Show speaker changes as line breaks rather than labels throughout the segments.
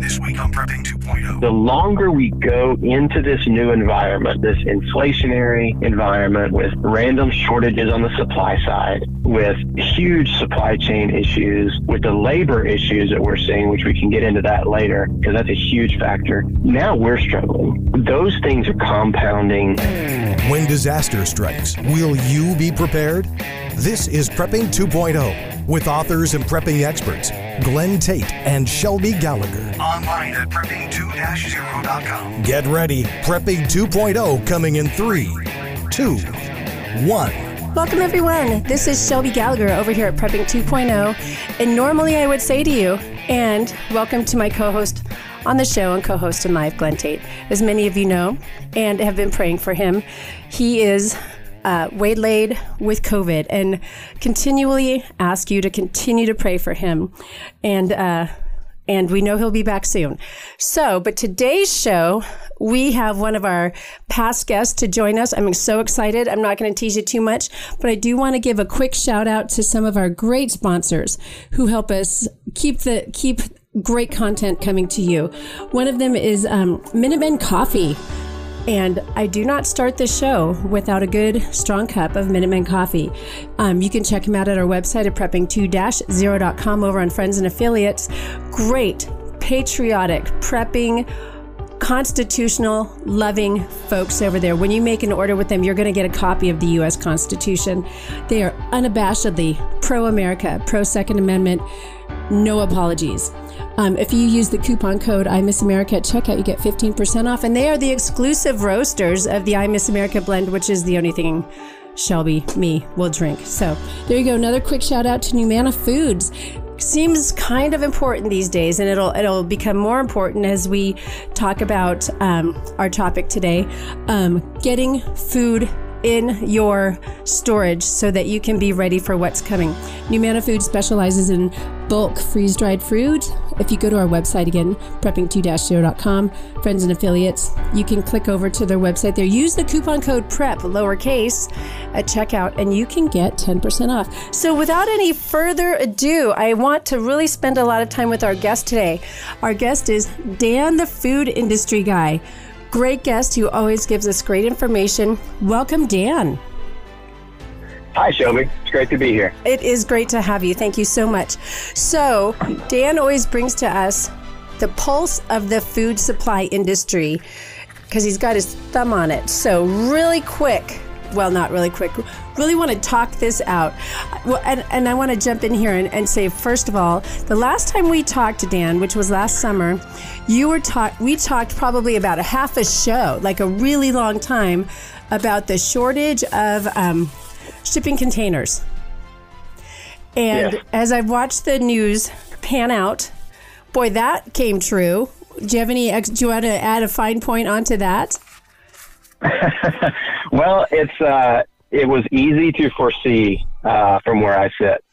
This week on Prepping 2.0.
The longer we go into this new environment, this inflationary environment with random shortages on the supply side, with huge supply chain issues, with the labor issues that we're seeing, which we can get into that later, because that's a huge factor. Now we're struggling. Those things are compounding.
When disaster strikes, will you be prepared? This is Prepping 2.0 with authors and prepping experts Glenn Tate and Shelby Gallagher. Online at prepping2-0.com. Get ready. Prepping 2.0 coming in 3, 2, 1.
Welcome, everyone. This is Shelby Gallagher over here at Prepping 2.0. And normally I would say to you, and welcome to my co host on the show and co host in life, Glenn Tate. As many of you know and have been praying for him, he is uh, waylaid with COVID and continually ask you to continue to pray for him. And, uh, and we know he'll be back soon. So, but today's show, we have one of our past guests to join us. I'm so excited. I'm not going to tease you too much, but I do want to give a quick shout out to some of our great sponsors who help us keep the keep great content coming to you. One of them is um, Minutemen Coffee. And I do not start this show without a good, strong cup of Minutemen coffee. Um, you can check them out at our website at prepping2-0.com over on Friends and Affiliates. Great, patriotic, prepping, constitutional loving folks over there. When you make an order with them, you're going to get a copy of the U.S. Constitution. They are unabashedly pro America, pro Second Amendment, no apologies. Um, if you use the coupon code I Miss America at checkout, you get 15% off. And they are the exclusive roasters of the I Miss America blend, which is the only thing Shelby, me, will drink. So there you go. Another quick shout out to Numanna Foods seems kind of important these days, and it'll it'll become more important as we talk about um, our topic today: um, getting food in your storage so that you can be ready for what's coming. Numanna Food specializes in bulk freeze dried fruit. If you go to our website again, prepping2-0.com, friends and affiliates, you can click over to their website there. Use the coupon code PREP, lowercase, at checkout, and you can get 10% off. So without any further ado, I want to really spend a lot of time with our guest today. Our guest is Dan, the food industry guy Great guest who always gives us great information. Welcome, Dan.
Hi, Shelby. It's great to be here.
It is great to have you. Thank you so much. So, Dan always brings to us the pulse of the food supply industry because he's got his thumb on it. So, really quick, well, not really quick, really want to talk this out. Well, and, and I want to jump in here and, and say, first of all, the last time we talked to Dan, which was last summer, you were talk. We talked probably about a half a show, like a really long time, about the shortage of um, shipping containers. And as I've watched the news pan out, boy, that came true. Do you have any? Do you want to add a fine point onto that?
well, it's uh, it was easy to foresee uh, from where I sit,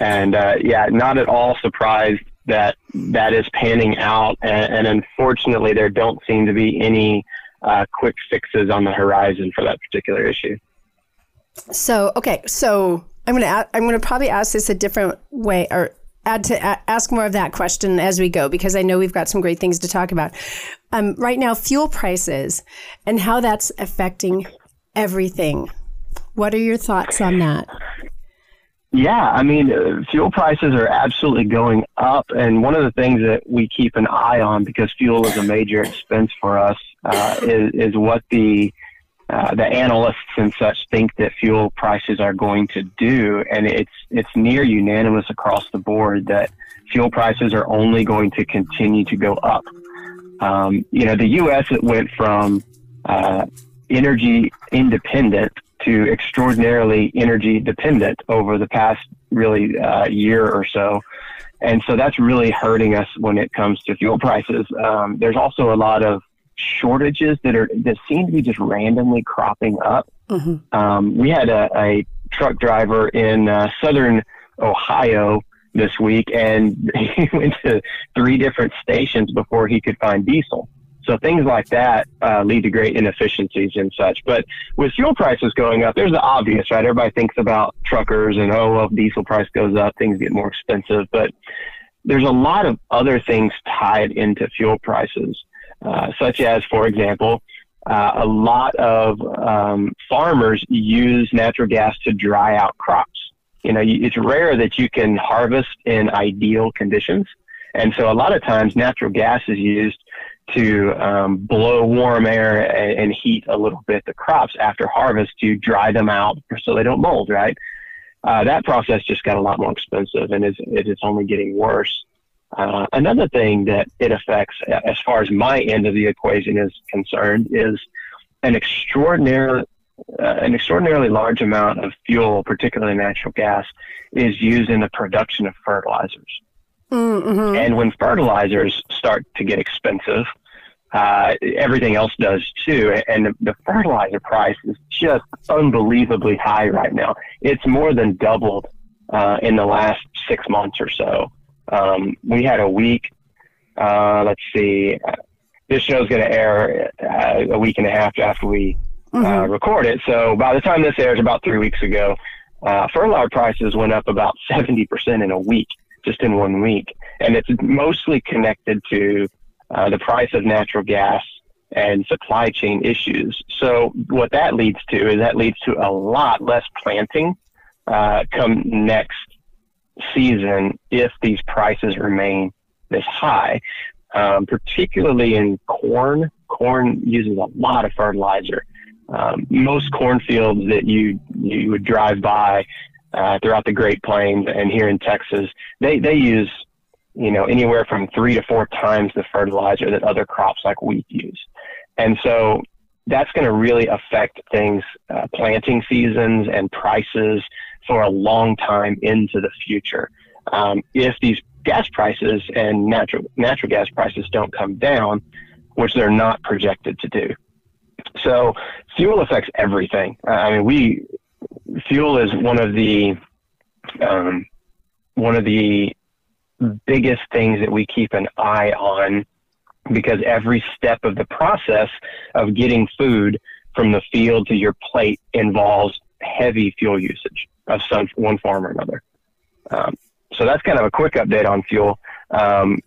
and uh, yeah, not at all surprised that that is panning out. And, and unfortunately, there don't seem to be any uh, quick fixes on the horizon for that particular issue.
So, okay, so I'm gonna I'm gonna probably ask this a different way, or add to ask more of that question as we go because I know we've got some great things to talk about. Um, right now, fuel prices and how that's affecting everything. What are your thoughts on that?
Yeah, I mean, uh, fuel prices are absolutely going up, and one of the things that we keep an eye on because fuel is a major expense for us uh, is, is what the uh, the analysts and such think that fuel prices are going to do, and it's it's near unanimous across the board that fuel prices are only going to continue to go up. Um, you know, the U.S. it went from uh, energy independent to extraordinarily energy dependent over the past really uh, year or so. And so that's really hurting us when it comes to fuel prices. Um, there's also a lot of shortages that are that seem to be just randomly cropping up. Mm-hmm. Um, we had a, a, truck driver in uh, southern Ohio this week, and he went to three different stations before he could find diesel. So things like that uh, lead to great inefficiencies and such. But with fuel prices going up, there's the obvious, right? Everybody thinks about truckers and oh, well, if diesel price goes up, things get more expensive. But there's a lot of other things tied into fuel prices, uh, such as, for example, uh, a lot of um, farmers use natural gas to dry out crops. You know, it's rare that you can harvest in ideal conditions. And so a lot of times natural gas is used to um, blow warm air and, and, heat a little bit the crops after harvest to dry them out so they don't mold, right? Uh, that process just got a lot more expensive and is, it is only getting worse. Uh, another thing that it affects, as far as my end of the equation is concerned, is an extraordinary, uh, an extraordinarily large amount of fuel, particularly natural gas, is used in the production of fertilizers. Mm-hmm. And when fertilizers start to get expensive, uh, everything else does too. And the, the, fertilizer price is just unbelievably high right now. It's more than doubled uh, in the last six months or so. Um, we had a week. Uh, let's see. This show is going to air uh, a week and a half after we uh, mm-hmm. record it. So by the time this airs, about three weeks ago, uh, fertilizer prices went up about seventy percent in a week just in one week. And it's mostly connected to uh, the price of natural gas and supply chain issues. So what that leads to is that leads to a lot less planting uh, come next season if these prices remain this high. Um, particularly in corn, corn uses a lot of fertilizer. Um, most cornfields that you you would drive by uh, throughout the Great Plains and here in Texas, they, they use, you know, anywhere from three to four times the fertilizer that other crops like wheat use. And so that's going to really affect things, uh, planting seasons and prices for a long time into the future. Um, if these gas prices and natural natural gas prices don't come down, which they're not projected to do. So fuel affects everything. Uh, I mean, we fuel is one of the um, one of the biggest things that we keep an eye on because every step of the process of getting food from the field to your plate involves heavy fuel usage of some one form or another. Um, so that's kind of a quick update on fuel, um,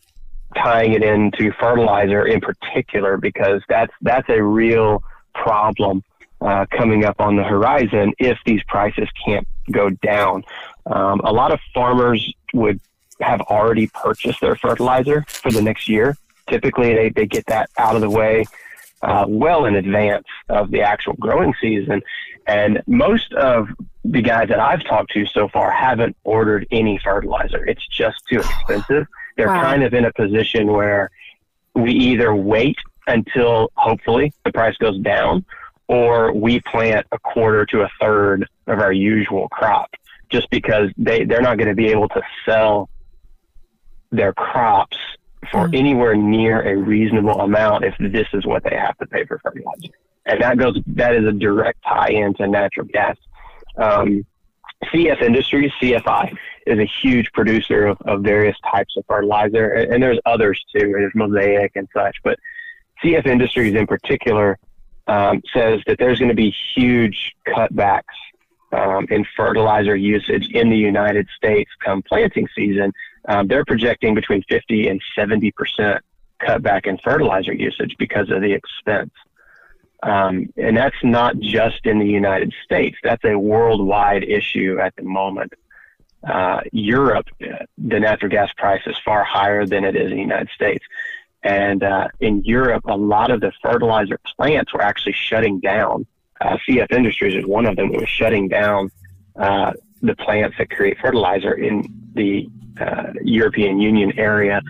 tying it into fertilizer in particular because that's that's a real problem uh, coming up on the horizon if these prices can't go down. Um, a lot of farmers would have already purchased their fertilizer for the next year. Typically, they, they get that out of the way uh, well in advance of the actual growing season. And most of the guys that I've talked to so far haven't ordered any fertilizer. It's just too expensive. They're wow. kind of in a position where we either wait until hopefully the price goes down or we plant a quarter to a third of our usual crop just because they, they're not going to be able to sell their crops for mm. anywhere near a reasonable amount if this is what they have to pay for fertilizer. And that goes, that is a direct tie into natural gas. Um, CF Industries, CFI, is a huge producer of, of various types of fertilizer, and, and there's others too. There's Mosaic and such, but CF Industries in particular um, says that there's going to be huge cutbacks um, in fertilizer usage in the United States come planting season. Um, they're projecting between 50 and 70 percent cutback in fertilizer usage because of the expense. Um, and that's not just in the United States. That's a worldwide issue at the moment. Uh, Europe, the natural gas price is far higher than it is in the United States. And uh, in Europe, a lot of the fertilizer plants were actually shutting down. Uh, CF Industries is one of them that was shutting down uh, the plants that create fertilizer in the uh, European Union area.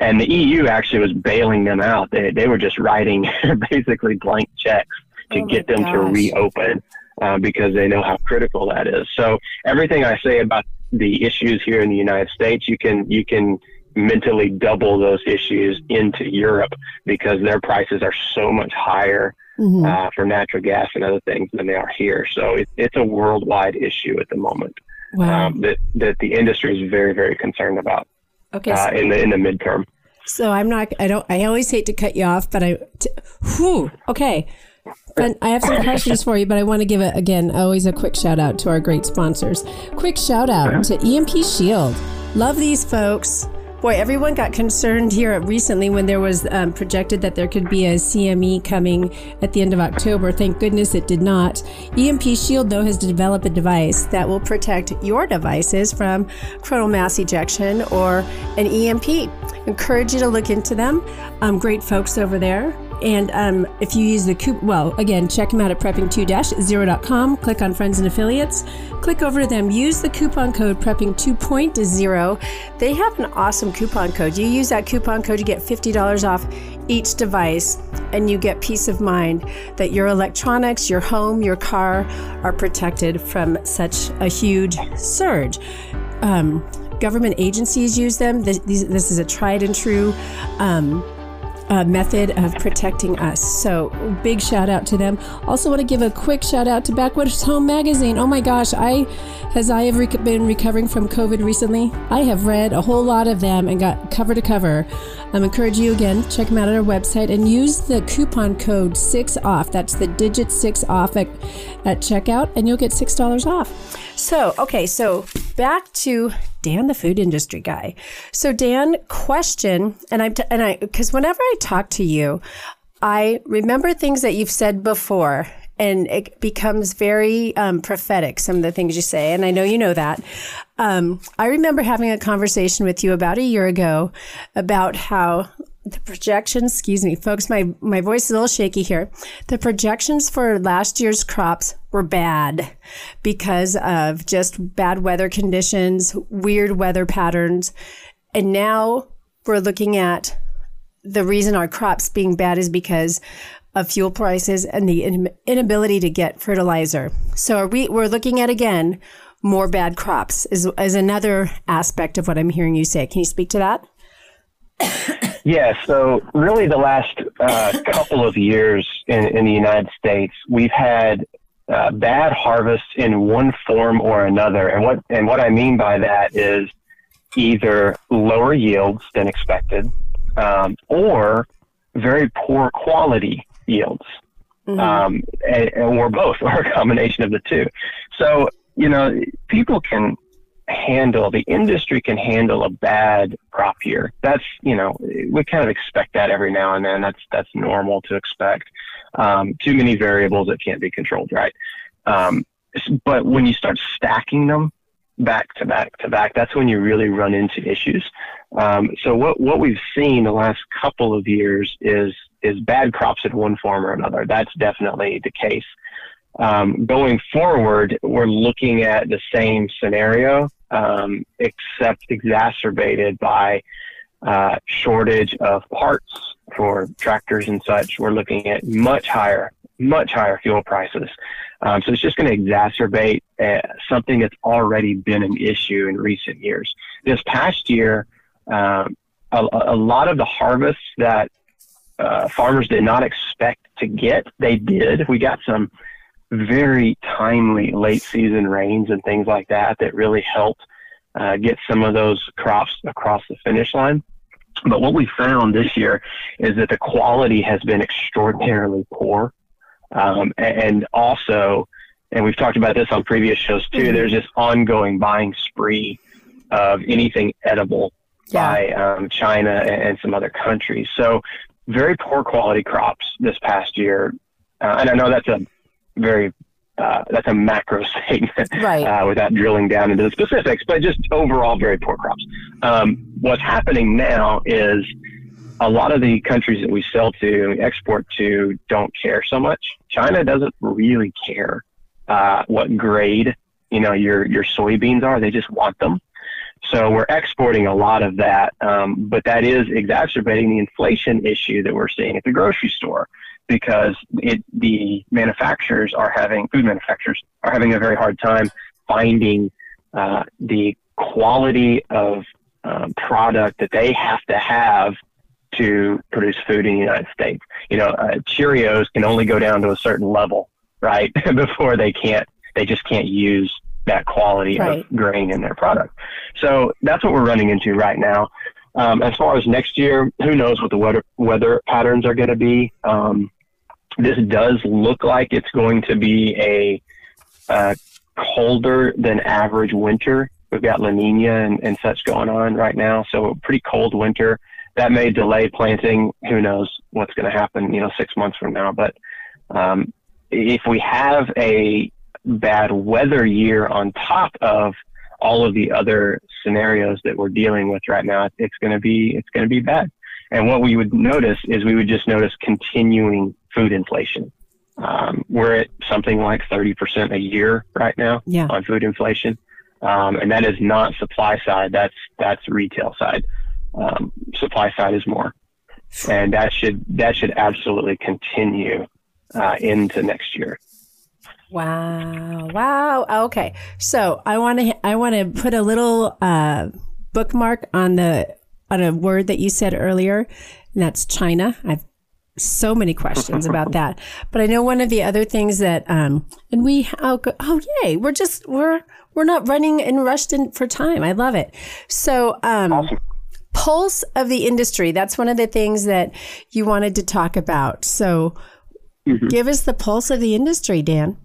And the EU actually was bailing them out. They, they were just writing basically blank checks to oh get them gosh. to reopen uh, because they know how critical that is. So everything I say about the issues here in the United States, you can you can mentally double those issues into Europe because their prices are so much higher mm-hmm. uh, for natural gas and other things than they are here. So it, it's a worldwide issue at the moment wow. um, that that the industry is very very concerned about. Okay, uh, in the in the midterm.
So I'm not. I don't. I always hate to cut you off, but I. T- whew, okay. But I have some questions for you, but I want to give it again always a quick shout out to our great sponsors. Quick shout out to EMP Shield. Love these folks Boy, everyone got concerned here recently when there was um, projected that there could be a CME coming at the end of October. Thank goodness it did not. EMP Shield, though, has developed a device that will protect your devices from coronal mass ejection or an EMP. Encourage you to look into them. Um, great folks over there. And um, if you use the coupon, well, again, check them out at prepping2-0.com. Click on friends and affiliates. Click over to them. Use the coupon code prepping2.0. They have an awesome coupon code. You use that coupon code, you get $50 off each device, and you get peace of mind that your electronics, your home, your car are protected from such a huge surge. Um, government agencies use them. This, this, is a tried and true. Um, uh, method of protecting us. So, big shout out to them. Also, want to give a quick shout out to Backwoods Home Magazine. Oh my gosh, I as I have rec- been recovering from COVID recently, I have read a whole lot of them and got cover to cover. I encourage you again, check them out at our website and use the coupon code 6 off. That's the digit 6 off at, at checkout, and you'll get $6 off. So, okay, so back to Dan, the food industry guy. So, Dan, question, and I'm, t- and I, because whenever I talk to you, I remember things that you've said before, and it becomes very um, prophetic, some of the things you say. And I know you know that. Um, I remember having a conversation with you about a year ago about how the projections, excuse me, folks, my, my voice is a little shaky here. The projections for last year's crops were bad because of just bad weather conditions, weird weather patterns. And now we're looking at the reason our crops being bad is because of fuel prices and the inability to get fertilizer. So are we, we're looking at again more bad crops is, is another aspect of what I'm hearing you say. Can you speak to that?
Yeah, so really the last uh, couple of years in, in the United States, we've had uh, bad harvests in one form or another. And what, and what I mean by that is either lower yields than expected um, or very poor quality yields. Mm-hmm. Um, and, or both, or a combination of the two. So, you know, people can handle the industry can handle a bad crop year. That's you know we kind of expect that every now and then. That's that's normal to expect. Um, too many variables that can't be controlled, right? Um, but when you start stacking them back to back to back, that's when you really run into issues. Um, so what what we've seen the last couple of years is is bad crops in one form or another. That's definitely the case. Um, going forward, we're looking at the same scenario, um, except exacerbated by uh, shortage of parts for tractors and such. We're looking at much higher, much higher fuel prices. Um, so it's just going to exacerbate uh, something that's already been an issue in recent years. This past year, um, a, a, lot of the harvests that uh, farmers did not expect to get, they did. We got some very timely late season rains and things like that that really helped uh, get some of those crops across the finish line. But what we found this year is that the quality has been extraordinarily poor. Um, and also, and we've talked about this on previous shows too, mm-hmm. there's this ongoing buying spree of anything edible yeah. by um, China and, and, some other countries. So, very poor quality crops this past year. Uh, and I know that's a very uh, that's a macro statement right. uh, without drilling down into the specifics, but just overall very poor crops. Um, what's happening now is a lot of the countries that we sell to and export to don't care so much. China doesn't really care uh, what grade you know your your soybeans are; they just want them. So we're exporting a lot of that, um, but that is exacerbating the inflation issue that we're seeing at the grocery store because it, the manufacturers are having food manufacturers are having a very hard time finding uh, the quality of um, product that they have to have to produce food in the United States. You know, uh, Cheerios can only go down to a certain level, right, before they can't. They just can't use that quality right. of grain in their product. So that's what we're running into right now. Um, as far as next year, who knows what the weather weather patterns are going to be. Um, this does look like it's going to be a, a colder than average winter We've got La Nina and, and such going on right now. So a pretty cold winter that may delay planting. Who knows what's going to happen, you know, six months from now. But um, if we have a bad weather year on top of all of the other scenarios that we're dealing with right now, it's going to be it's going to be bad. And what we would notice is we would just notice continuing food inflation. Um, we're at something like 30% a year right now
yeah.
on food inflation. Um, and that is not supply side. That's, that's retail side. Um, supply side is more. And that should, that should absolutely continue, uh, into next year.
Wow. Wow. Okay. So I want to, I want to put a little, uh, bookmark on the, on a word that you said earlier, and that's China. I've so many questions about that. But I know one of the other things that, um, and we, oh, oh, yay, we're just, we're, we're not running and rushed in for time. I love it. So, um,
awesome.
pulse of the industry. That's one of the things that you wanted to talk about. So, mm-hmm. give us the pulse of the industry, Dan.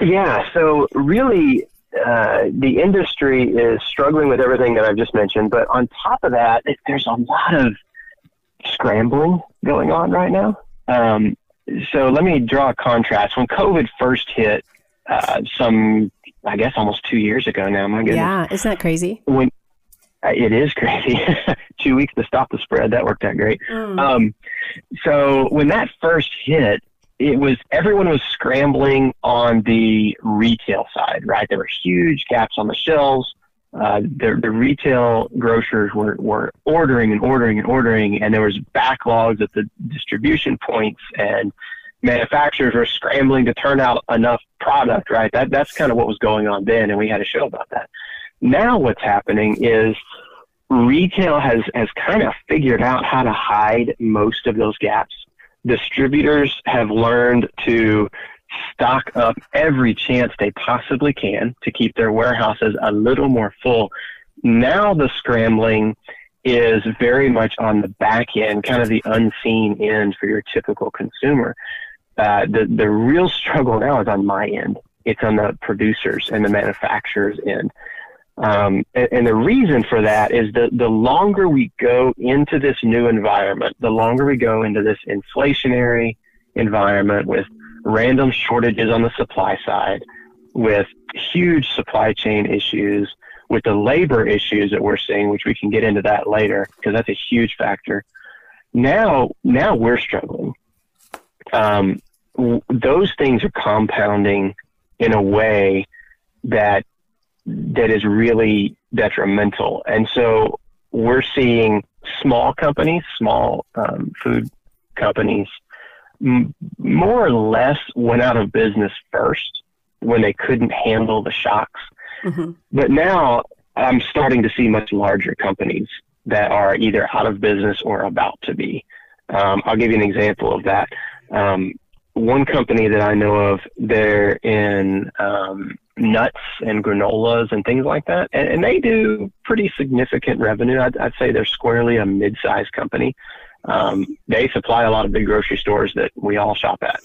Yeah. So, really, uh, the industry is struggling with everything that I've just mentioned. But on top of that, there's a lot of scrambling going on right now. Um, so let me draw a contrast. When COVID first hit, uh, some I guess almost two years ago now. My goodness.
Yeah, isn't that crazy?
When uh, it is crazy. two weeks to stop the spread. That worked out great. Mm. Um, so when that first hit, it was everyone was scrambling on the retail side, right? There were huge gaps on the shelves uh, the, the retail grocers were, were ordering and ordering and ordering, and there was backlogs at the distribution points, and manufacturers were scrambling to turn out enough product. Right, that that's kind of what was going on then, and we had a show about that. Now, what's happening is retail has has kind of figured out how to hide most of those gaps. Distributors have learned to stock up every chance they possibly can to keep their warehouses a little more full. Now the scrambling is very much on the back end, kind of the unseen end for your typical consumer. Uh, the the real struggle now is on my end. It's on the producers and the manufacturers end. Um, and, and, the reason for that is that the longer we go into this new environment, the longer we go into this inflationary environment with random shortages on the supply side, with huge supply chain issues, with the labor issues that we're seeing, which we can get into that later because that's a huge factor. Now, now we're struggling. Um, w- those things are compounding in a way that that is really detrimental, and so we're seeing small companies, small um, food companies, more or less went out of business first when they couldn't handle the shocks. Mm-hmm. But now I'm starting to see much larger companies that are either out of business or about to be. Um, I'll give you an example of that. Um, one company that I know of, they're in um, nuts and granolas and things like that, and, and they do pretty significant revenue. I'd, I'd say they're squarely a mid-sized company. Um, they supply a lot of big grocery stores that we all shop at,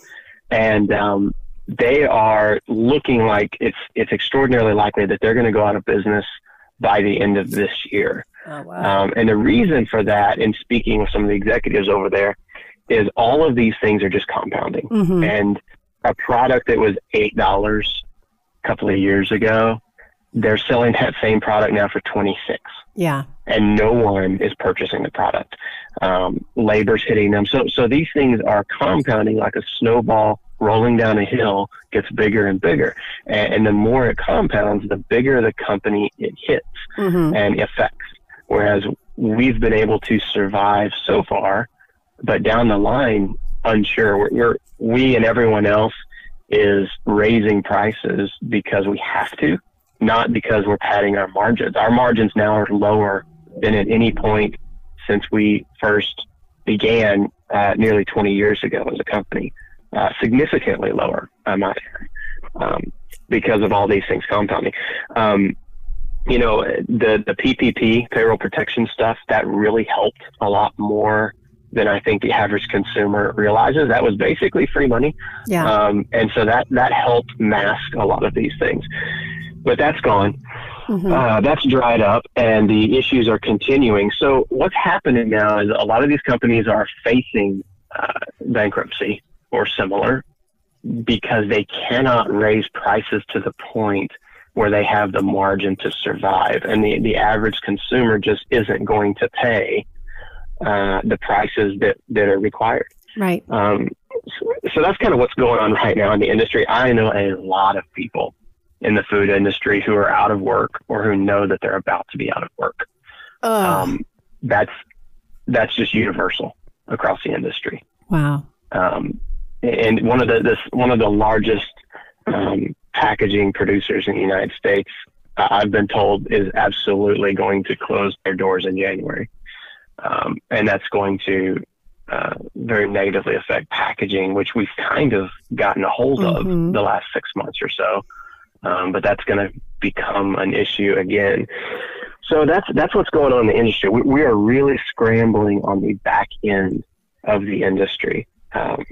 and um, they are looking like it's it's extraordinarily likely that they're going to go out of business by the end of this year.
Oh, wow.
um, and the reason for that, in speaking with some of the executives over there, is all of these things are just compounding.
Mm-hmm.
And a product that was eight dollars a couple of years ago, they're selling that same product now for twenty six.
Yeah.
And no one is purchasing the product. Um, labor's hitting them. So, so these things are compounding like a snowball rolling down a hill gets bigger and bigger. And, and the more it compounds, the bigger the company it hits
mm-hmm.
and affects. Whereas we've been able to survive so far, but down the line, unsure. We're, we're we and everyone else is raising prices because we have to not because we're padding our margins. Our margins now are lower than at any point since we first began uh, nearly 20 years ago as a company. Uh, significantly lower, I might add, um, because of all these things compounding. Um, you know, the the PPP payroll protection stuff that really helped a lot more than I think the average consumer realizes. That was basically free money,
yeah.
Um, and so that that helped mask a lot of these things but that's gone. mm-hmm. uh, that's dried up, and the issues are continuing. So what's happening now is a lot of these companies are facing uh, bankruptcy or similar because they cannot raise prices to the point where they have the margin to survive, and the the average consumer just isn't going to pay uh, the prices that that are required.
Right.
Um, so, so that's kind of what's going on right now in the industry. I know a lot of people in the food industry who are out of work or who know that they're about to be out of work. Um, that's that's just universal across the industry.
Wow.
Um, and one of the this one of the largest um, packaging producers in the United States, uh, I've been told, is absolutely going to close their doors in January, um, and that's going to uh, very negatively affect packaging, which we've kind of gotten a hold of mm-hmm. the last six months or so. Um, but that's going to become an issue again. So that's that's what's going on in the industry. We, we are really scrambling on the back end of the industry. Um,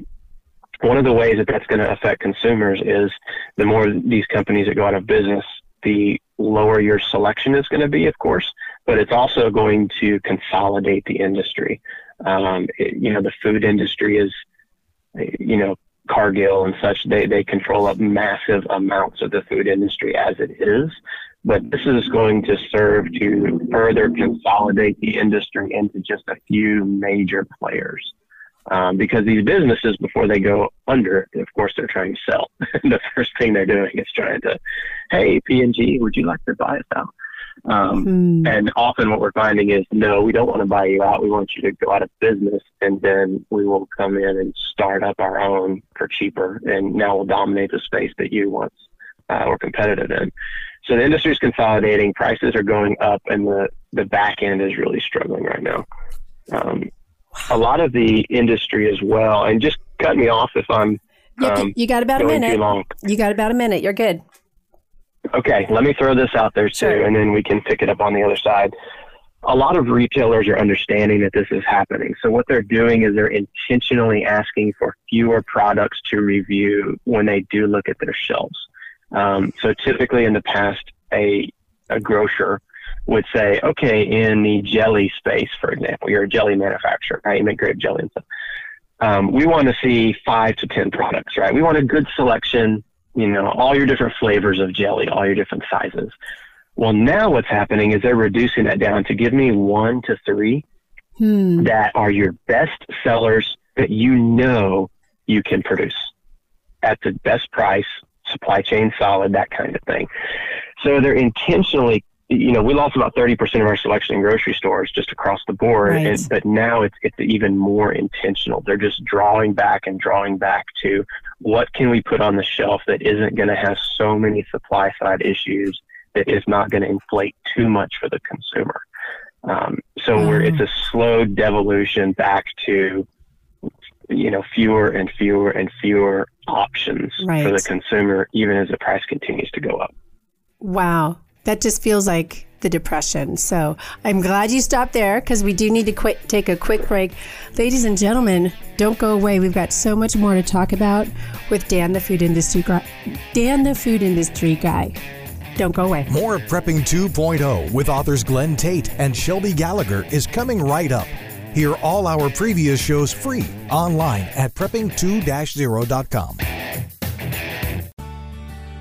one of the ways that that's going to affect consumers is the more these companies that go out of business, the lower your selection is going to be, of course, but it's also going to consolidate the industry. Um, it, you know, the food industry is, you know, Cargill and such, they, they control up massive amounts of the food industry as it is. But this is going to serve to further consolidate the industry into just a few major players. Um, because these businesses, before they go under, of course, they're trying to sell. the first thing they're doing is trying to, hey, P&G, would you like to buy us out? Um, hmm. And often what we're finding is, no, we don't want to buy you out. We want you to go out of business, and then we will come in and start up our own for cheaper, and now we'll dominate the space that you once uh, were competitive in. So the industry is consolidating, prices are going up, and the, the back end is really struggling right now. Um, a lot of the industry as well, and just cut me off if I'm.
Um, you got about a minute. You got about a minute. You're good.
Okay, let me throw this out there too, sure. and then we can pick it up on the other side. A lot of retailers are understanding that this is happening. So what they're doing is they're intentionally asking for fewer products to review when they do look at their shelves. Um, so typically in the past, a, a grocer would say, okay, in the jelly space, for example, you're a jelly manufacturer, right? You make grape jelly and stuff. Um, we want to see five to 10 products, right? We want a good selection you know, all your different flavors of jelly, all your different sizes. Well, now what's happening is they're reducing that down to give me one to three hmm. that are your best sellers that you know you can produce at the best price, supply chain solid, that kind of thing. So they're intentionally you know, we lost about 30% of our selection in grocery stores just across the board. Right. And, but now it's, it's even more intentional. They're just drawing back and drawing back to what can we put on the shelf that isn't going to have so many supply side issues that is not going to inflate too much for the consumer. Um, so mm. we're, it's a slow devolution back to, you know, fewer and fewer and fewer options right. for the consumer, even as the price continues to go up.
Wow that just feels like the depression. So I'm glad you stopped there because we do need to quit, take a quick break. Ladies and gentlemen, don't go away. We've got so much more to talk about with Dan, the food industry guy. Dan, the food industry guy. Don't go away.
More Prepping 2.0 with authors Glenn Tate and Shelby Gallagher is coming right up. Hear all our previous shows free online at prepping2-0.com.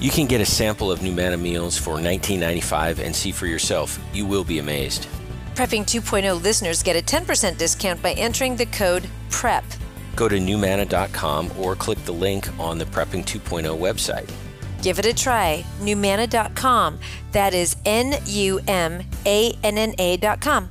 You can get a sample of Numanna meals for $19.95 and see for yourself. You will be amazed.
Prepping 2.0 listeners get a 10% discount by entering the code PREP.
Go to numanna.com or click the link on the Prepping 2.0 website.
Give it a try. NuManna.com. That is N U M A N N A.com.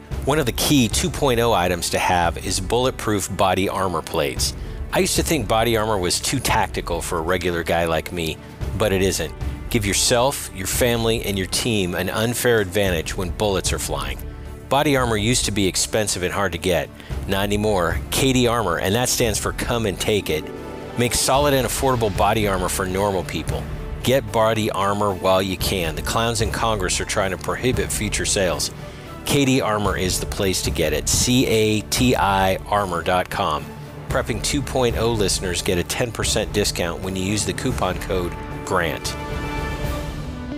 One of the key 2.0 items to have is bulletproof body armor plates. I used to think body armor was too tactical for a regular guy like me, but it isn't. Give yourself, your family, and your team an unfair advantage when bullets are flying. Body armor used to be expensive and hard to get. Not anymore. CATI Armor, and that stands for Come and Take It, makes solid and affordable body armor for normal people. Get body armor while you can. The clowns in Congress are trying to prohibit future sales. CATI Armor is the place to get it. C A T I armor.com. Prepping 2.0 listeners get a 10% discount when you use the coupon code GRANT.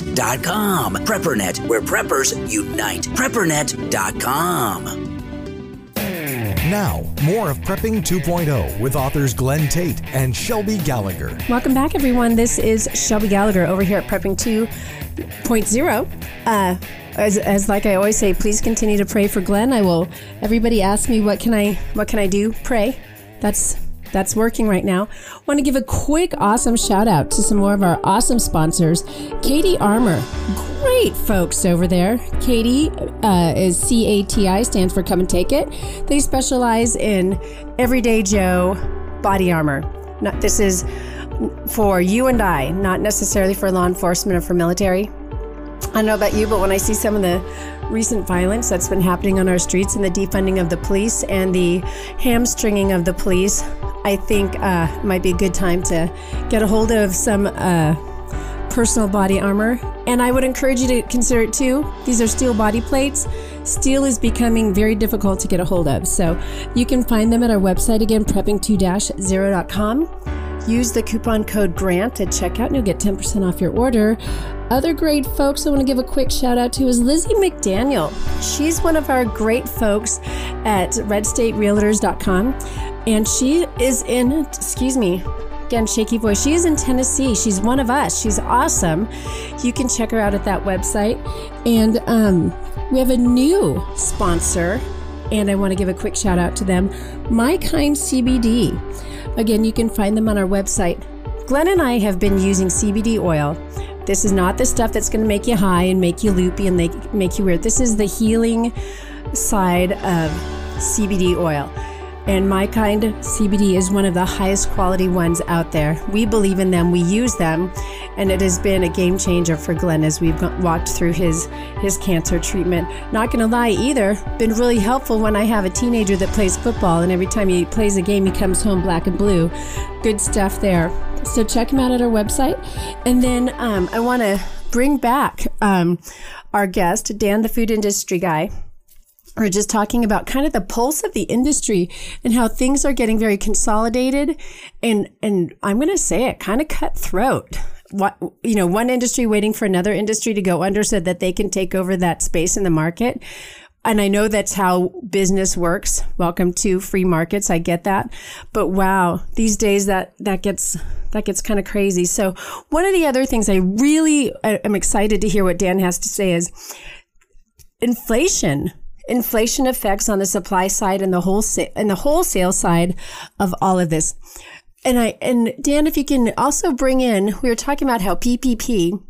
PrepperNet.com. PrepperNet, where preppers unite. PrepperNet.com.
Now, more of Prepping 2.0 with authors Glenn Tate and Shelby Gallagher.
Welcome back, everyone. This is Shelby Gallagher over here at Prepping 2.0. Uh, as, as like I always say, please continue to pray for Glenn. I will. Everybody asks me what can I what can I do? Pray. That's that's working right now. Want to give a quick awesome shout out to some more of our awesome sponsors. CATI Armor, great folks over there. CATI uh, is C A T I, stands for Come and Take It. They specialize in everyday Joe body armor. Not, this is for you and I, not necessarily for law enforcement or for military. I don't know about you, but when I see some of the recent violence that's been happening on our streets and the defunding of the police and the hamstringing of the police, I think uh, might be a good time to get a hold of some uh, personal body armor. And I would encourage you to consider it too. These are steel body plates. Steel is becoming very difficult to get a hold of. So you can find them at our website again, prepping2-0.com. Use the coupon code GRANT at checkout and you'll get 10% off your order. Other great folks I want to give a quick shout out to is Lizzie McDaniel. She's one of our great folks at redstaterealtors.com and she is in, excuse me, again, shaky voice. She is in Tennessee. She's one of us. She's awesome. You can check her out at that website. And um, we have a new sponsor, and I want to give a quick shout out to them My Kind CBD. Again, you can find them on our website. Glenn and I have been using CBD oil. This is not the stuff that's going to make you high and make you loopy and make, make you weird. This is the healing side of CBD oil. And My Kind CBD is one of the highest quality ones out there. We believe in them, we use them, and it has been a game changer for Glenn as we've walked through his his cancer treatment. Not gonna lie either, been really helpful when I have a teenager that plays football, and every time he plays a game, he comes home black and blue. Good stuff there. So check him out at our website, and then um, I want to bring back um, our guest, Dan, the food industry guy we're just talking about kind of the pulse of the industry and how things are getting very consolidated and and I'm going to say it kind of cutthroat. what you know one industry waiting for another industry to go under so that they can take over that space in the market and I know that's how business works. Welcome to free markets. I get that. But wow, these days that, that gets, that gets kind of crazy. So one of the other things I really am excited to hear what Dan has to say is inflation. Inflation effects on the supply side and the wholesale and the wholesale side of all of this. And I and Dan, if you can also bring in, we were talking about how PPP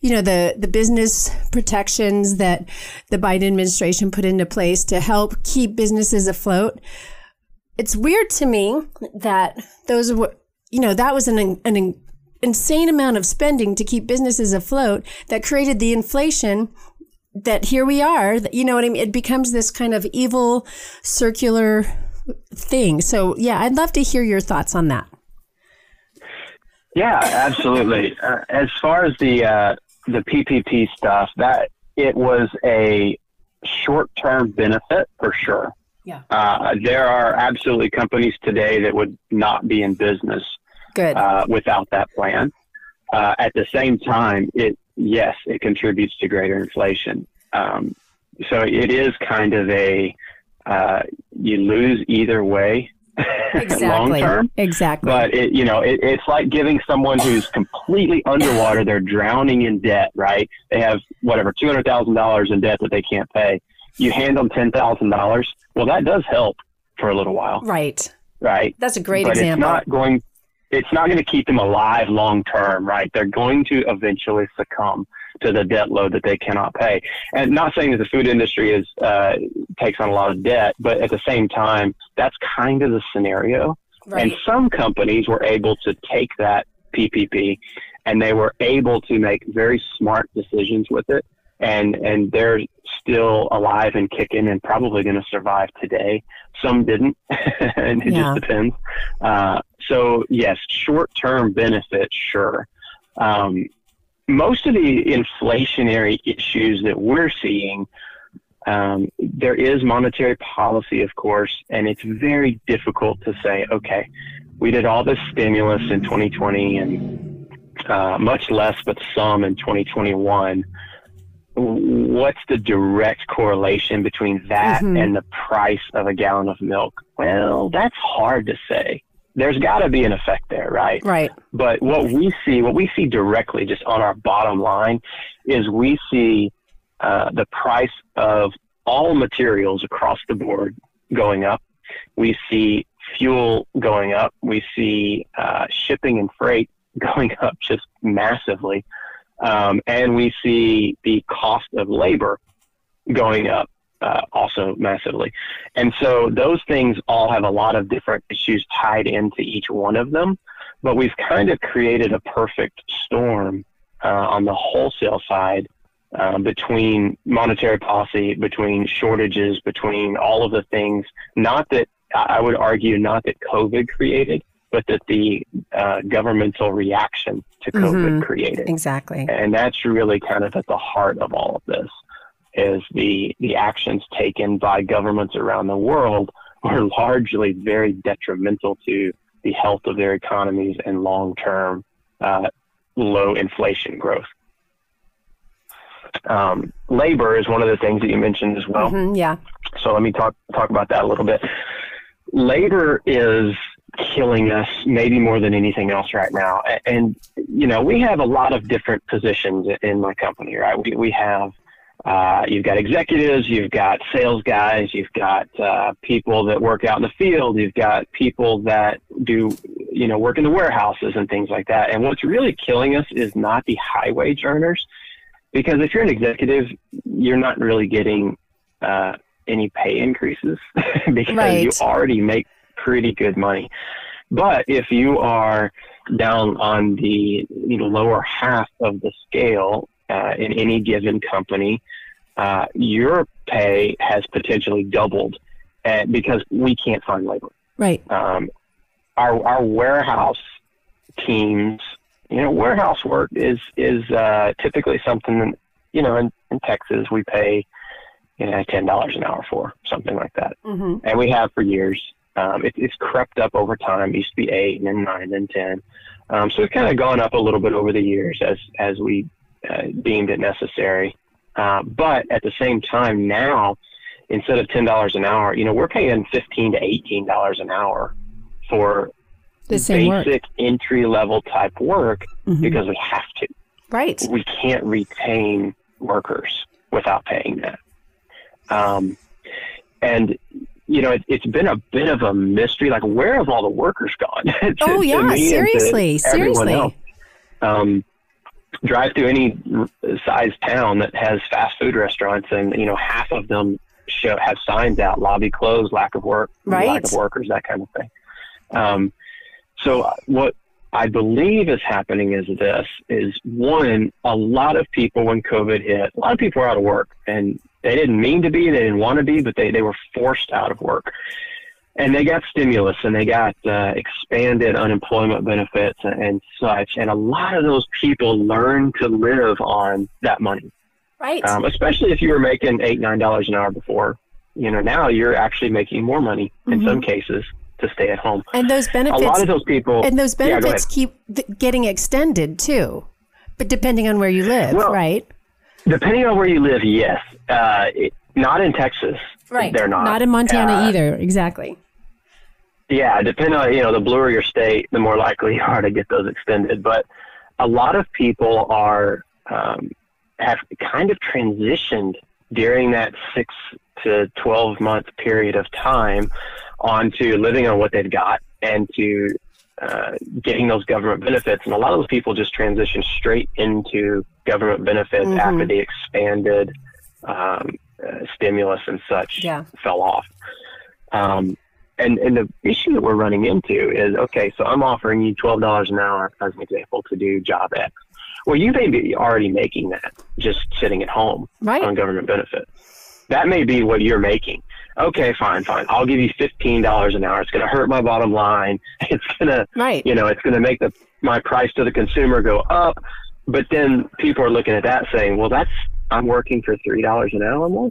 you know, the, the business protections that the Biden administration put into place to help keep businesses afloat. It's weird to me that those were, you know, that was an, an insane amount of spending to keep businesses afloat that created the inflation that here we are. You know what I mean? It becomes this kind of evil circular thing. So, yeah, I'd love to hear your thoughts on that.
Yeah, absolutely. Uh, as far as the uh, the PPP stuff, that it was a short term benefit for sure.
Yeah.
Uh, there are absolutely companies today that would not be in business
Good.
Uh, without that plan. Uh, at the same time, it yes, it contributes to greater inflation. Um, so it is kind of a uh, you lose either way
exactly.
long term.
Exactly.
But it, you know, it, it's like giving someone who's completely underwater, they're drowning in debt, right? They have whatever two hundred thousand dollars in debt that they can't pay. You hand them ten thousand dollars. Well, that does help for a little while,
right?
Right.
That's a great
but
example.
It's not going. It's not going to keep them alive long term, right? They're going to eventually succumb to the debt load that they cannot pay. And not saying that the food industry is uh, takes on a lot of debt, but at the same time, that's kind of the scenario.
Right.
And some companies were able to take that PPP and they were able to make very smart decisions with it. And, and they're still alive and kicking and probably going to survive today. Some didn't, and it
Yeah.
just depends. Uh, so, yes, short term benefit, sure. Um, most of the inflationary issues that we're seeing, um, there is monetary policy, of course, and it's very difficult to say, okay, we did all this stimulus in 2020 and uh, much less, but some in 2021. What's the direct correlation between that
Mhm.
and the price of a gallon of milk? Well, that's hard to say. There's got to be an effect there, right?
right.
But what we see, what we see directly just on our bottom line is we see uh, the price of all materials across the board going up. We see fuel going up. We see uh, shipping and freight going up just massively. Um, and we see the cost of labor going up uh, also massively. And so those things all have a lot of different issues tied into each one of them. But we've kind of created a perfect storm uh, on the wholesale side uh, between monetary policy, between shortages, between all of the things. Not that I would argue, not that COVID created, but that the uh, governmental reaction to COVID
Mhm.
created
Exactly.
and that's really kind of at the heart of all of this is the the actions taken by governments around the world are largely very detrimental to the health of their economies and long term uh, low inflation growth. Um, labor is one of the things that you mentioned as well.
Mhm, yeah.
So let me talk talk about that a little bit. Labor is killing us maybe more than anything else right now. And you know, we have a lot of different positions in my company, right? We we have uh, you've got executives, you've got sales guys, you've got uh, people that work out in the field, you've got people that do, you know, work in the warehouses and things like that. And what's really killing us is not the high wage earners, because if you're an executive, you're not really getting uh, any pay increases because
Right.
you already make pretty good money. But if you are down on the you know, lower half of the scale uh, in any given company, uh, your pay has potentially doubled uh, because we can't find labor.
Right.
Um, our our warehouse teams, you know, warehouse work is is uh, typically something that, you know in, in Texas we pay you know ten dollars an hour for something like that,
hmm
and we have for years. Um, it, it's crept up over time. It used to be eight, and then nine, then ten. Um, so it's kind of gone up a little bit over the years as as we uh, deemed it necessary. Uh, but at the same time, now instead of ten dollars an hour, you know, we're paying fifteen to eighteen dollars an hour for
the same
basic entry level type work
Mhm.
because we have to.
Right.
We can't retain workers without paying that. Um, and you know, it, it's been a bit of a mystery. Like, where have all the workers gone? to-
Oh yeah,
me and to
seriously, seriously.
Um, drive through any size town that has fast food restaurants, and you know, half of them show have signs out: lobby closed, lack of work,
Right.
lack of workers, that kind of thing. Um, so uh, what I believe is happening is this: is one, a lot of people when COVID hit, a lot of people were out of work, and they didn't mean to be, they didn't want to be, but they they were forced out of work and they got stimulus and they got uh, expanded unemployment benefits and, and such. And a lot of those people learned to live on that money,
Right.
um, especially if you were making eight, nine dollars an hour before. You know, now you're actually making more money in
Mhm.
some cases to stay at home.
and those benefits.
A lot of those people,
and those
Yeah,
benefits keep th- getting extended too. But depending on where you live,
Well,
right?
depending on where you live, yes, uh, it, not in Texas.
Right.
They're not.
Not in Montana
Uh,
either. Exactly.
Yeah, depending on you know the bluer your state, the more likely you are to get those extended. But a lot of people are um, have kind of transitioned during that six to twelve month period of time onto living on what they've got and to uh, getting those government benefits. And a lot of those people just transition straight into government benefits
Mhm.
after the expanded um, uh, stimulus and such
Yeah.
fell off. Um, and and the issue that we're running into is okay. So I'm offering you twelve dollars an hour as an example to do job X. Well, you may be already making that just sitting at home
Right.
on government benefit. That may be what you're making. Okay, fine, fine. I'll give you fifteen dollars an hour. It's going to hurt my bottom line. It's going to,
Right.
you know, it's going to make the my price to the consumer go up. But then people are looking at that saying, well, that's I'm working for three dollars an hour more.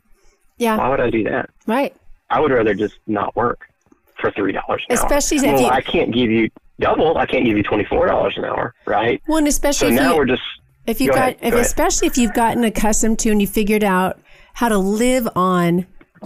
Yeah.
Why would I do that?
Right.
I would rather just not work for three dollars an hour.
Especially if.
Well,
you-
I can't give you double. I can't give you twenty four dollars an hour, right?
Well, and
So
especially if
now
you,
we're just
if you
go
got
ahead,
if
go
especially if you've gotten accustomed to and you figured out how to live on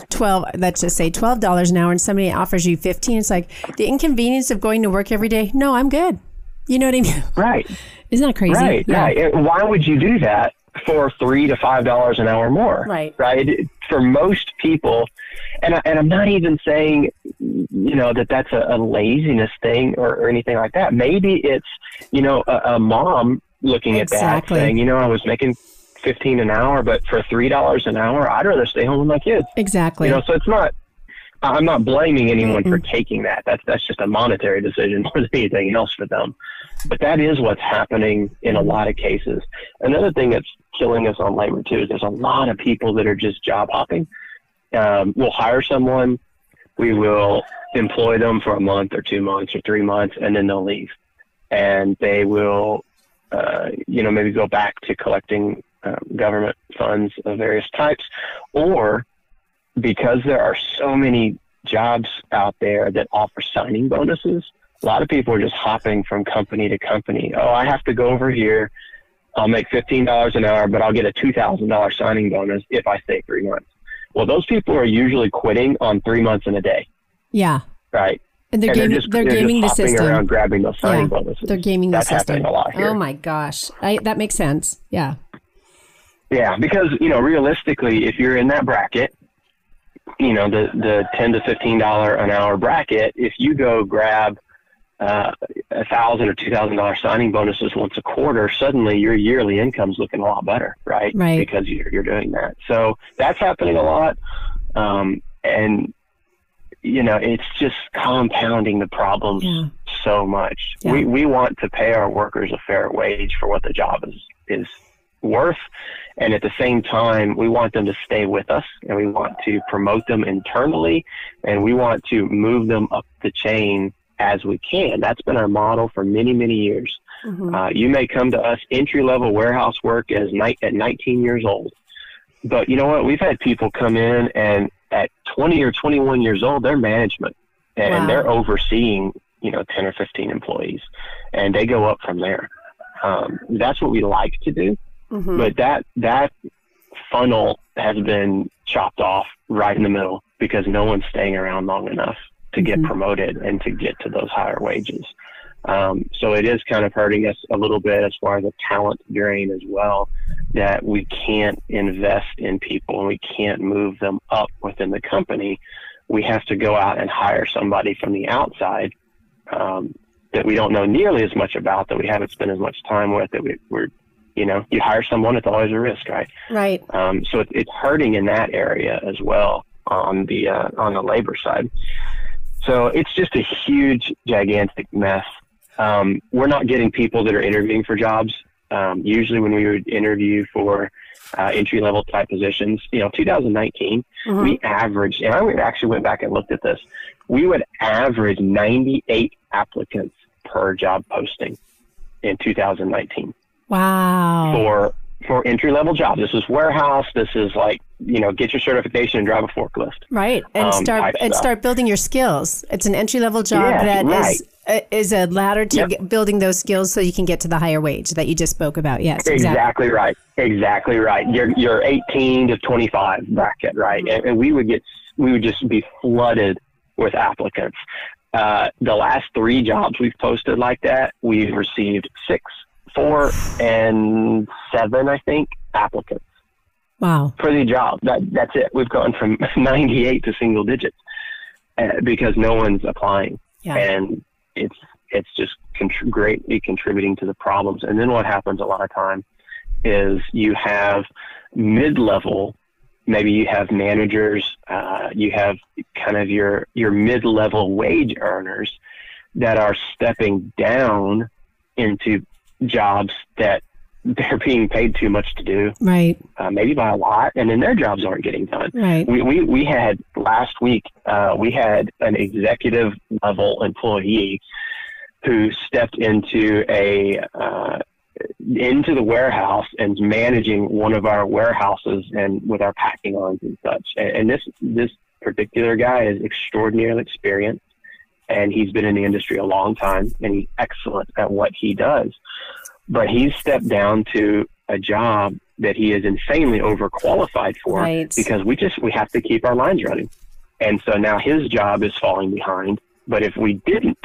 12 let's just say $12 an hour and somebody offers you 15 it's like the inconvenience of going to work every day no i'm good you know what i mean
right,
isn't that crazy
right,
yeah.
right. Why would you do that for three to five dollars an hour more?
Right.
right. For most people, and I, and I'm not even saying, you know, that that's a, a laziness thing or, or anything like that. Maybe it's, you know, a, a mom looking at that
Exactly.
saying, you know, I was making fifteen an hour, but for three dollars an hour, I'd rather stay home with my kids.
exactly
You know, so it's not. I'm not blaming anyone for taking that. That's that's just a monetary decision more than anything else for them. But that is what's happening in a lot of cases. Another thing that's killing us on labor too is there's a lot of people that are just job hopping. Um, we'll hire someone, we will employ them for a month or two months or three months, and then they'll leave, and they will, uh, you know, maybe go back to collecting um, government funds of various types, or because there are so many jobs out there that offer signing bonuses, a lot of people are just hopping from company to company. Oh, I have to go over here. I'll make fifteen dollars an hour, but I'll get a two thousand dollars signing bonus if I stay three months. Well, those people are usually quitting on three months and a day,
yeah
right?
and they're
and
gaming
they're just,
they're
they're
gaming the system
around grabbing those signing
yeah
bonuses.
they're gaming the
That's
system
happening a lot here.
oh my gosh I, that makes sense yeah
Yeah, because you know, realistically, if you're in that bracket, you know, the the ten to fifteen dollar an hour bracket, if you go grab uh, a thousand or two thousand dollar signing bonuses once a quarter, suddenly your yearly income's looking a lot better, right?
Right.
Because you're you're doing that. So that's happening a lot, um, and you know, it's just compounding the problems
Yeah.
so much.
Yeah.
We we want to pay our workers a fair wage for what the job is is worth. And at the same time, we want them to stay with us and we want to promote them internally and we want to move them up the chain as we can. That's been our model for many, many years.
Mhm.
Uh, you may come to us entry level warehouse work as night at 19 years old. But you know what? We've had people come in and at 20 or 21 years old, they're management and
Wow.
they're overseeing you know 10 or 15 employees, and they go up from there. Um, that's what we like to do,
Mhm.
but that that funnel has been chopped off right in the middle because no one's staying around long enough to get
Mhm.
promoted and to get to those higher wages. Um, so it is kind of hurting us a little bit as far as a talent drain as well, that we can't invest in people and we can't move them up within the company. We have to go out and hire somebody from the outside um, that we don't know nearly as much about, that we haven't spent as much time with, that we, we're, you know, you hire someone, it's always a risk, right?
Right.
Um, so it, it's hurting in that area as well on the uh, on the labor side. So it's just a huge, gigantic mess. Um, we're not getting people that are interviewing for jobs. Um, usually, when we would interview for uh, entry level type positions, you know, 2019,
Mhm.
we averaged, and I actually went back and looked at this. We would average 98 applicants per job posting in 2019
Wow.
for for entry level jobs. This is warehouse. This is like you know get your certification and drive a forklift.
Right, and
um,
start and
stuff.
start building your skills. It's an entry level job
Yes,
that is
right.
uh, is a ladder to
Yep.
get, building those skills so you can get to the higher wage that you just spoke about. Yes, exactly.
Exactly right. Exactly right. You're you're 18 to 25 bracket, right?
Mm-hmm.
And, and we would get we would just be flooded with applicants. Uh, the last three jobs we've posted like that, we've received six, four, and seven, I think, applicants.
Wow.
for the job. That that's it. We've gone from 98 to single digits uh, because no one's applying,
Yeah.
and it's it's just contr- greatly contributing to the problems. And then what happens a lot of time is you have mid-level, maybe you have managers, uh, you have kind of your your mid-level wage earners that are stepping down into jobs that they're being paid too much to do
Right.
uh, maybe by a lot, and then their jobs aren't getting done.
Right.
We, we, we had last week, uh, we had an executive level employee who stepped into a uh, into the warehouse and is managing one of our warehouses and with our packing lines and such. And, and this this particular guy is extraordinarily experienced, and he's been in the industry a long time, and he's excellent at what he does. But he's stepped down to a job that he is insanely overqualified for
Right.
because we just we have to keep our lines running. And so now his job is falling behind. But if we didn't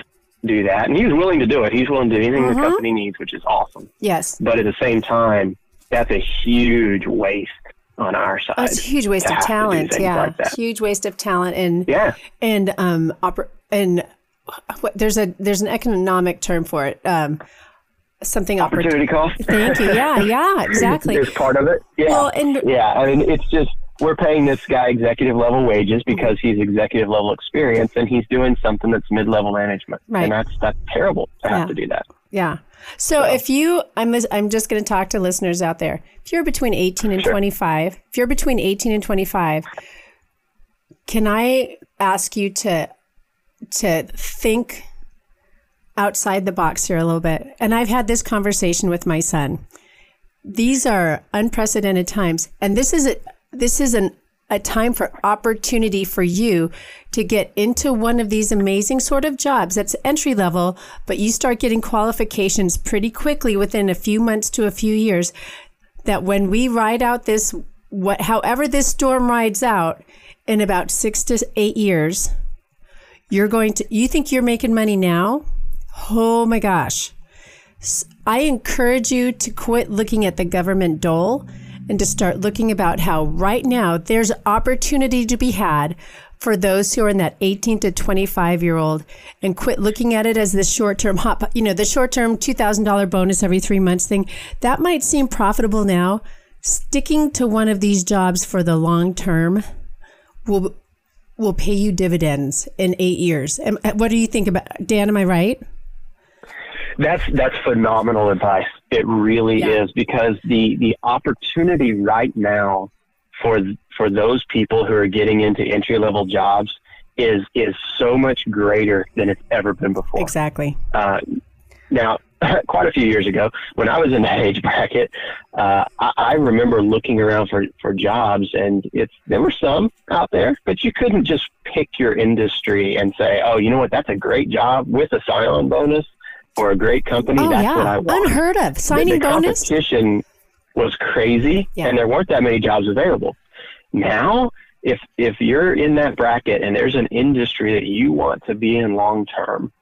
do that, and he's willing to do it, he's willing to do anything
Mhm.
the company needs, which is awesome.
Yes.
But at the same time, that's a huge waste on our side.
Oh, it's a huge waste of
have to do
talent. Yeah.
like
huge waste of talent and
Yeah.
and um oper- and what, there's a there's an economic term for it. Um, something oppor-
Opportunity cost.
Thank you. Yeah. Yeah. Exactly.
is part of it. Yeah.
Well, and
yeah. I mean, it's just we're paying this guy executive level wages because he's executive level experience and he's doing something that's mid level management.
Right.
And that's that's terrible to have
Yeah.
to do that.
Yeah. So if you, I'm, I'm just going to talk to listeners out there. If you're between 18 and
Sure.
25, if you're between 18 and 25, can I ask you to, to think outside the box here a little bit? And I've had this conversation with my son. These are unprecedented times, and this is a, this is an a time for opportunity for you to get into one of these amazing sort of jobs that's entry level, but you start getting qualifications pretty quickly within a few months to a few years. That when we ride out this, what, however this storm rides out, in about six to eight years, you're going to. You think you're making money now? Oh my gosh! I encourage you to quit looking at the government dole and to start looking about how right now there's opportunity to be had for those who are in that 18 to 25 year old and quit looking at it as this short term hot, you know, the short term $2,000 bonus every three months thing. That might seem profitable now. Sticking to one of these jobs for the long term will will pay you dividends in eight years. Am- What do you think about Dan? Am I right?
That's that's phenomenal advice. It really
Yeah.
is because the the opportunity right now for for those people who are getting into entry level jobs is is so much greater than it's ever been before.
Exactly.
Uh, now, quite a few years ago, when I was in that age bracket, uh, I, I remember looking around for, for jobs, and it's there were some out there, but you couldn't just pick your industry and say, "Oh, you know what? That's a great job with a sign-on bonus or a great company.
Oh
That's
yeah,
what I want."
unheard of. Signing
the, the
bonus.
competition was crazy,
Yeah.
and there weren't that many jobs available. Now, if if you're in that bracket and there's an industry that you want to be in long term,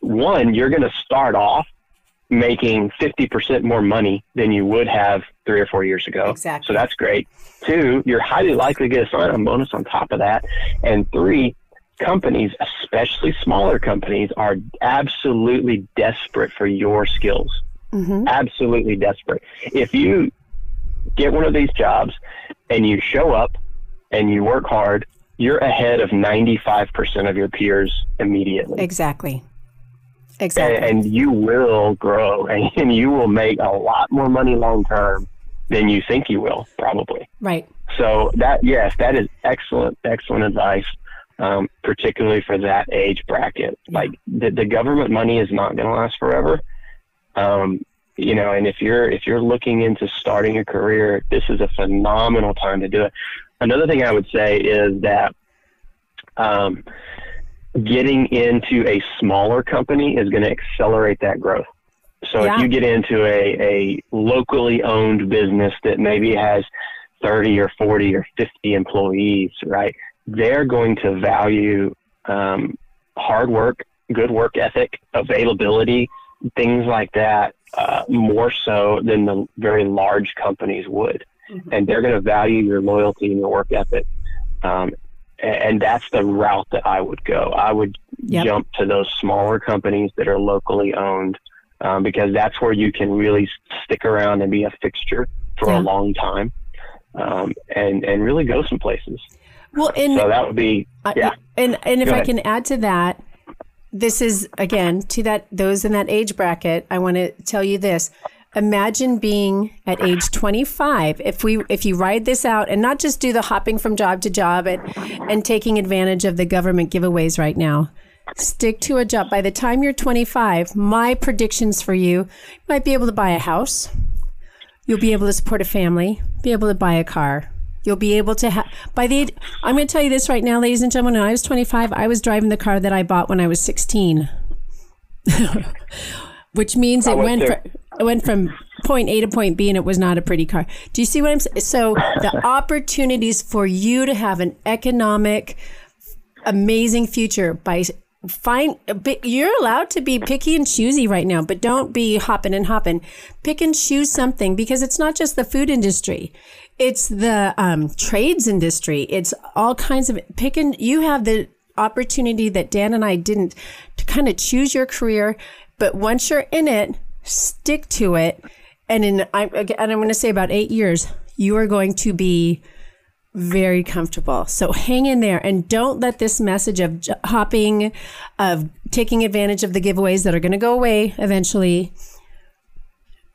one, you're going to start off making 50% more money than you would have three or four years ago.
Exactly.
So that's great. Two, you're highly likely to get a sign-on bonus on top of that. And three, companies, especially smaller companies, are absolutely desperate for your skills.
Mhm.
Absolutely desperate. If you get one of these jobs and you show up and you work hard, you're ahead of 95% of your peers immediately
Exactly.
And, and you will grow and, and you will make a lot more money long term than you think you will probably.
Right.
so that yes that is excellent excellent advice um, particularly for that age bracket. Like the, the government money is not going to last forever. Um, you know and if you're if you're looking into starting a career this is a phenomenal time to do it. Another thing i would say is that um, getting into a smaller company is going to accelerate that growth. So
Yeah.
if you get into a, a locally owned business that maybe has 30 or 40 or 50 employees, right, they're going to value um, hard work, good work ethic, availability, things like that uh, more so than the very large companies would. And they're going to value your loyalty and your work ethic. Um, and that's the route that I would go. I would
Yep.
jump to those smaller companies that are locally owned um, because that's where you can really stick around and be a fixture for
Yeah.
a long time um, and and really go some places.
Well, and
So that would be yeah.
and and if I can add to that, this is again to that those in that age bracket. I want to tell you this. Imagine being at age 25. If we if you ride this out and not just do the hopping from job to job and and taking advantage of the government giveaways right now. Stick to a job. By the time you're 25, my predictions for you, you might be able to buy a house. You'll be able to support a family, be able to buy a car. You'll be able to have, by the, I'm going to tell you this right now, ladies and gentlemen, when I was 25, I was driving the car that I bought when I was 16. Which means it went, fr- it went from point A to point B and it was not a pretty car. Do you see what I'm saying? So the opportunities for you to have an economic, amazing future by find you're allowed to be picky and choosy right now but don't be hopping and hopping pick and choose something because it's not just the food industry it's the um, trades industry it's all kinds of pick and you have the opportunity that dan and i didn't to kind of choose your career but once you're in it stick to it and in I, and i'm going to say about eight years you are going to be very comfortable. So hang in there and don't let this message of j- hopping, of taking advantage of the giveaways that are going to go away eventually.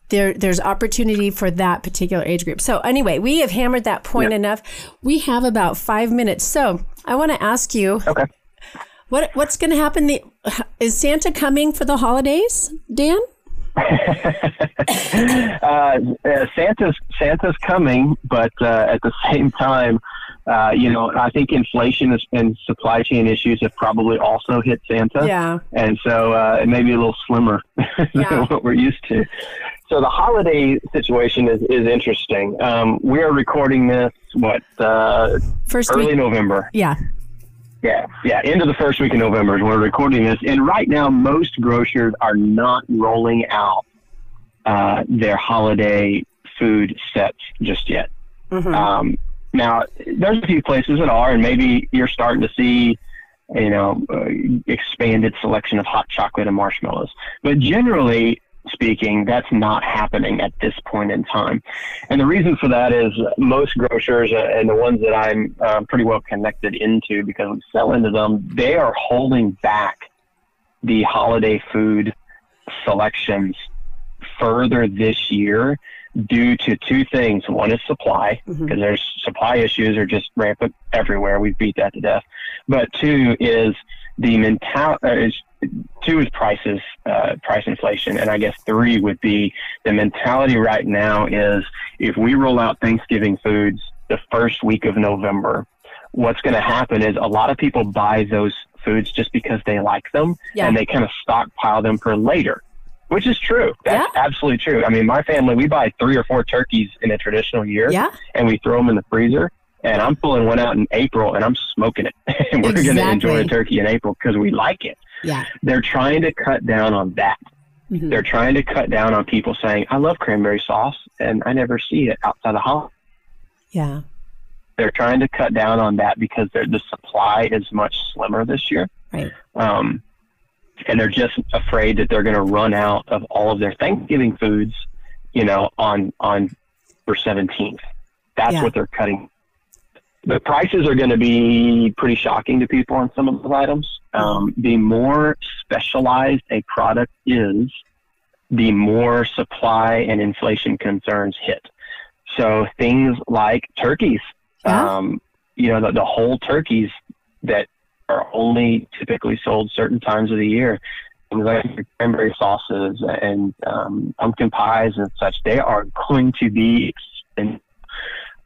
There, there's opportunity for that particular age group. So anyway, we have hammered that point enough. We have about five minutes. So I want to ask you,
Okay.
what what's going to happen? The, is Santa coming for the holidays, Dan?
uh, uh, Santa's Santa's coming, but uh, at the same time, uh, you know, I think inflation is, and supply chain issues have probably also hit Santa.
Yeah.
and so uh, it may be a little slimmer
Yeah.
than what we're used to. So the holiday situation is, is interesting. Um, we are recording this what uh,
First
early
week.
November.
Yeah.
Yeah, yeah, into the first week of November is when we're recording this. And right now, most grocers are not rolling out uh, their holiday food sets just yet. Um, now, there's a few places that are, and maybe you're starting to see, you know, uh, expanded selection of hot chocolate and marshmallows. But generally speaking, that's not happening at this point in time. And the reason for that is most grocers uh, and the ones that I'm uh, pretty well connected into because we sell into them, they are holding back the holiday food selections further this year due to two things. One is supply, because there's supply issues are just rampant everywhere. We've beat that to death. But two is the mental uh, two is prices, uh, price inflation, and I guess three would be the mentality right now is if we roll out Thanksgiving foods the first week of November, what's going to happen is a lot of people buy those foods just because they like them,
Yeah.
and they kind of stockpile them for later. Which is true. That's
Yeah.
absolutely true. I mean, my family, we buy three or four turkeys in a traditional year
Yeah.
and we throw them in the freezer. And I'm pulling one out in April and I'm smoking it. and we're going to enjoy a turkey in April because we like it.
Yeah.
They're trying to cut down on that.
Mhm.
They're trying to cut down on people saying, I love cranberry sauce and I never see it outside the holiday.
Yeah.
They're trying to cut down on that because the supply is much slimmer this year.
Right.
Um, and they're just afraid that they're going to run out of all of their Thanksgiving foods, you know, on on for 17th. That's
Yeah.
what they're cutting. The prices are going to be pretty shocking to people on some of those items. Um, the more specialized a product is, the more supply and inflation concerns hit. So things like turkeys,
Yeah.
um, you know, the, the whole turkeys that are only typically sold certain times of the year. Things like cranberry sauces and um, pumpkin pies and such, they are going to be expensive.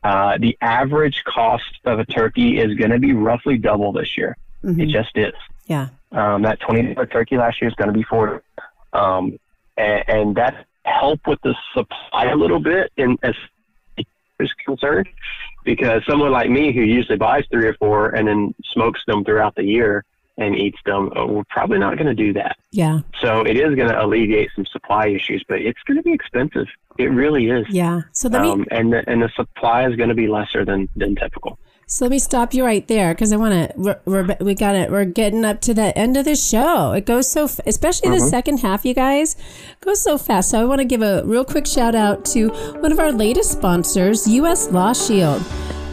Uh, the average cost of a turkey is going to be roughly double this year. It
Mhm.
just is.
Yeah.
Um, that twenty dollar turkey last year is going to be forty, um, and, and that helped with the supply a little bit in as is concerned, because someone like me who usually buys three or four and then smokes them throughout the year and eats them, uh, we're probably not going to do that.
Yeah.
So it is going to alleviate some supply issues, but it's going to be expensive. It really is.
Yeah. So let me
Um, and the, and the supply is going to be lesser than than typical.
So let me stop you right there because I want to. We're, we're we got it. We're getting up to the end of the show. It goes so, especially the mm-hmm. second half, you guys, goes so fast. So I want to give a real quick shout out to one of our latest sponsors, U.S. Law Shield.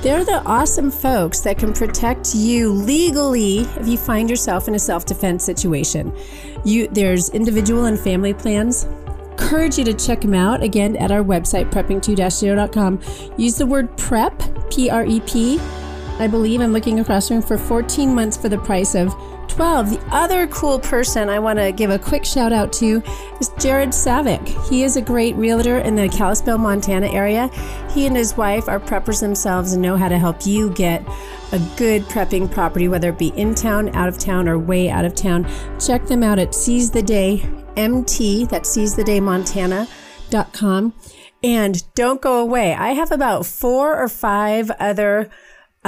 They're the awesome folks that can protect you legally if you find yourself in a self-defense situation. You there's individual and family plans encourage you to check them out again at our website prepping2-0.com use the word prep p-r-e-p i believe i'm looking across the room for 14 months for the price of 12 the other cool person i want to give a quick shout out to is jared savik. He is a great realtor in the kalispell montana area. He and his wife are preppers themselves and know how to help you get a good prepping property whether it be in town out of town or way out of town. Check them out at seize the day mt that's seize the day montana.com and don't go away. I have about four or five other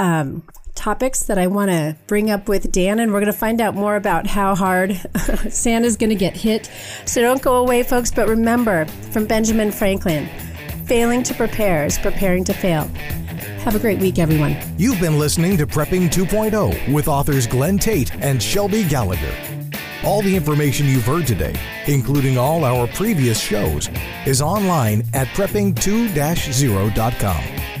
um, topics that i want to bring up with dan and we're going to find out more about how hard santa's going to get hit so don't go away folks but remember from benjamin franklin failing to prepare is preparing to fail have a great week everyone
You've been listening to Prepping 2.0 with authors Glenn Tate and Shelby Gallagher. All the information you've heard today, including all our previous shows, is online at prepping2-0.com.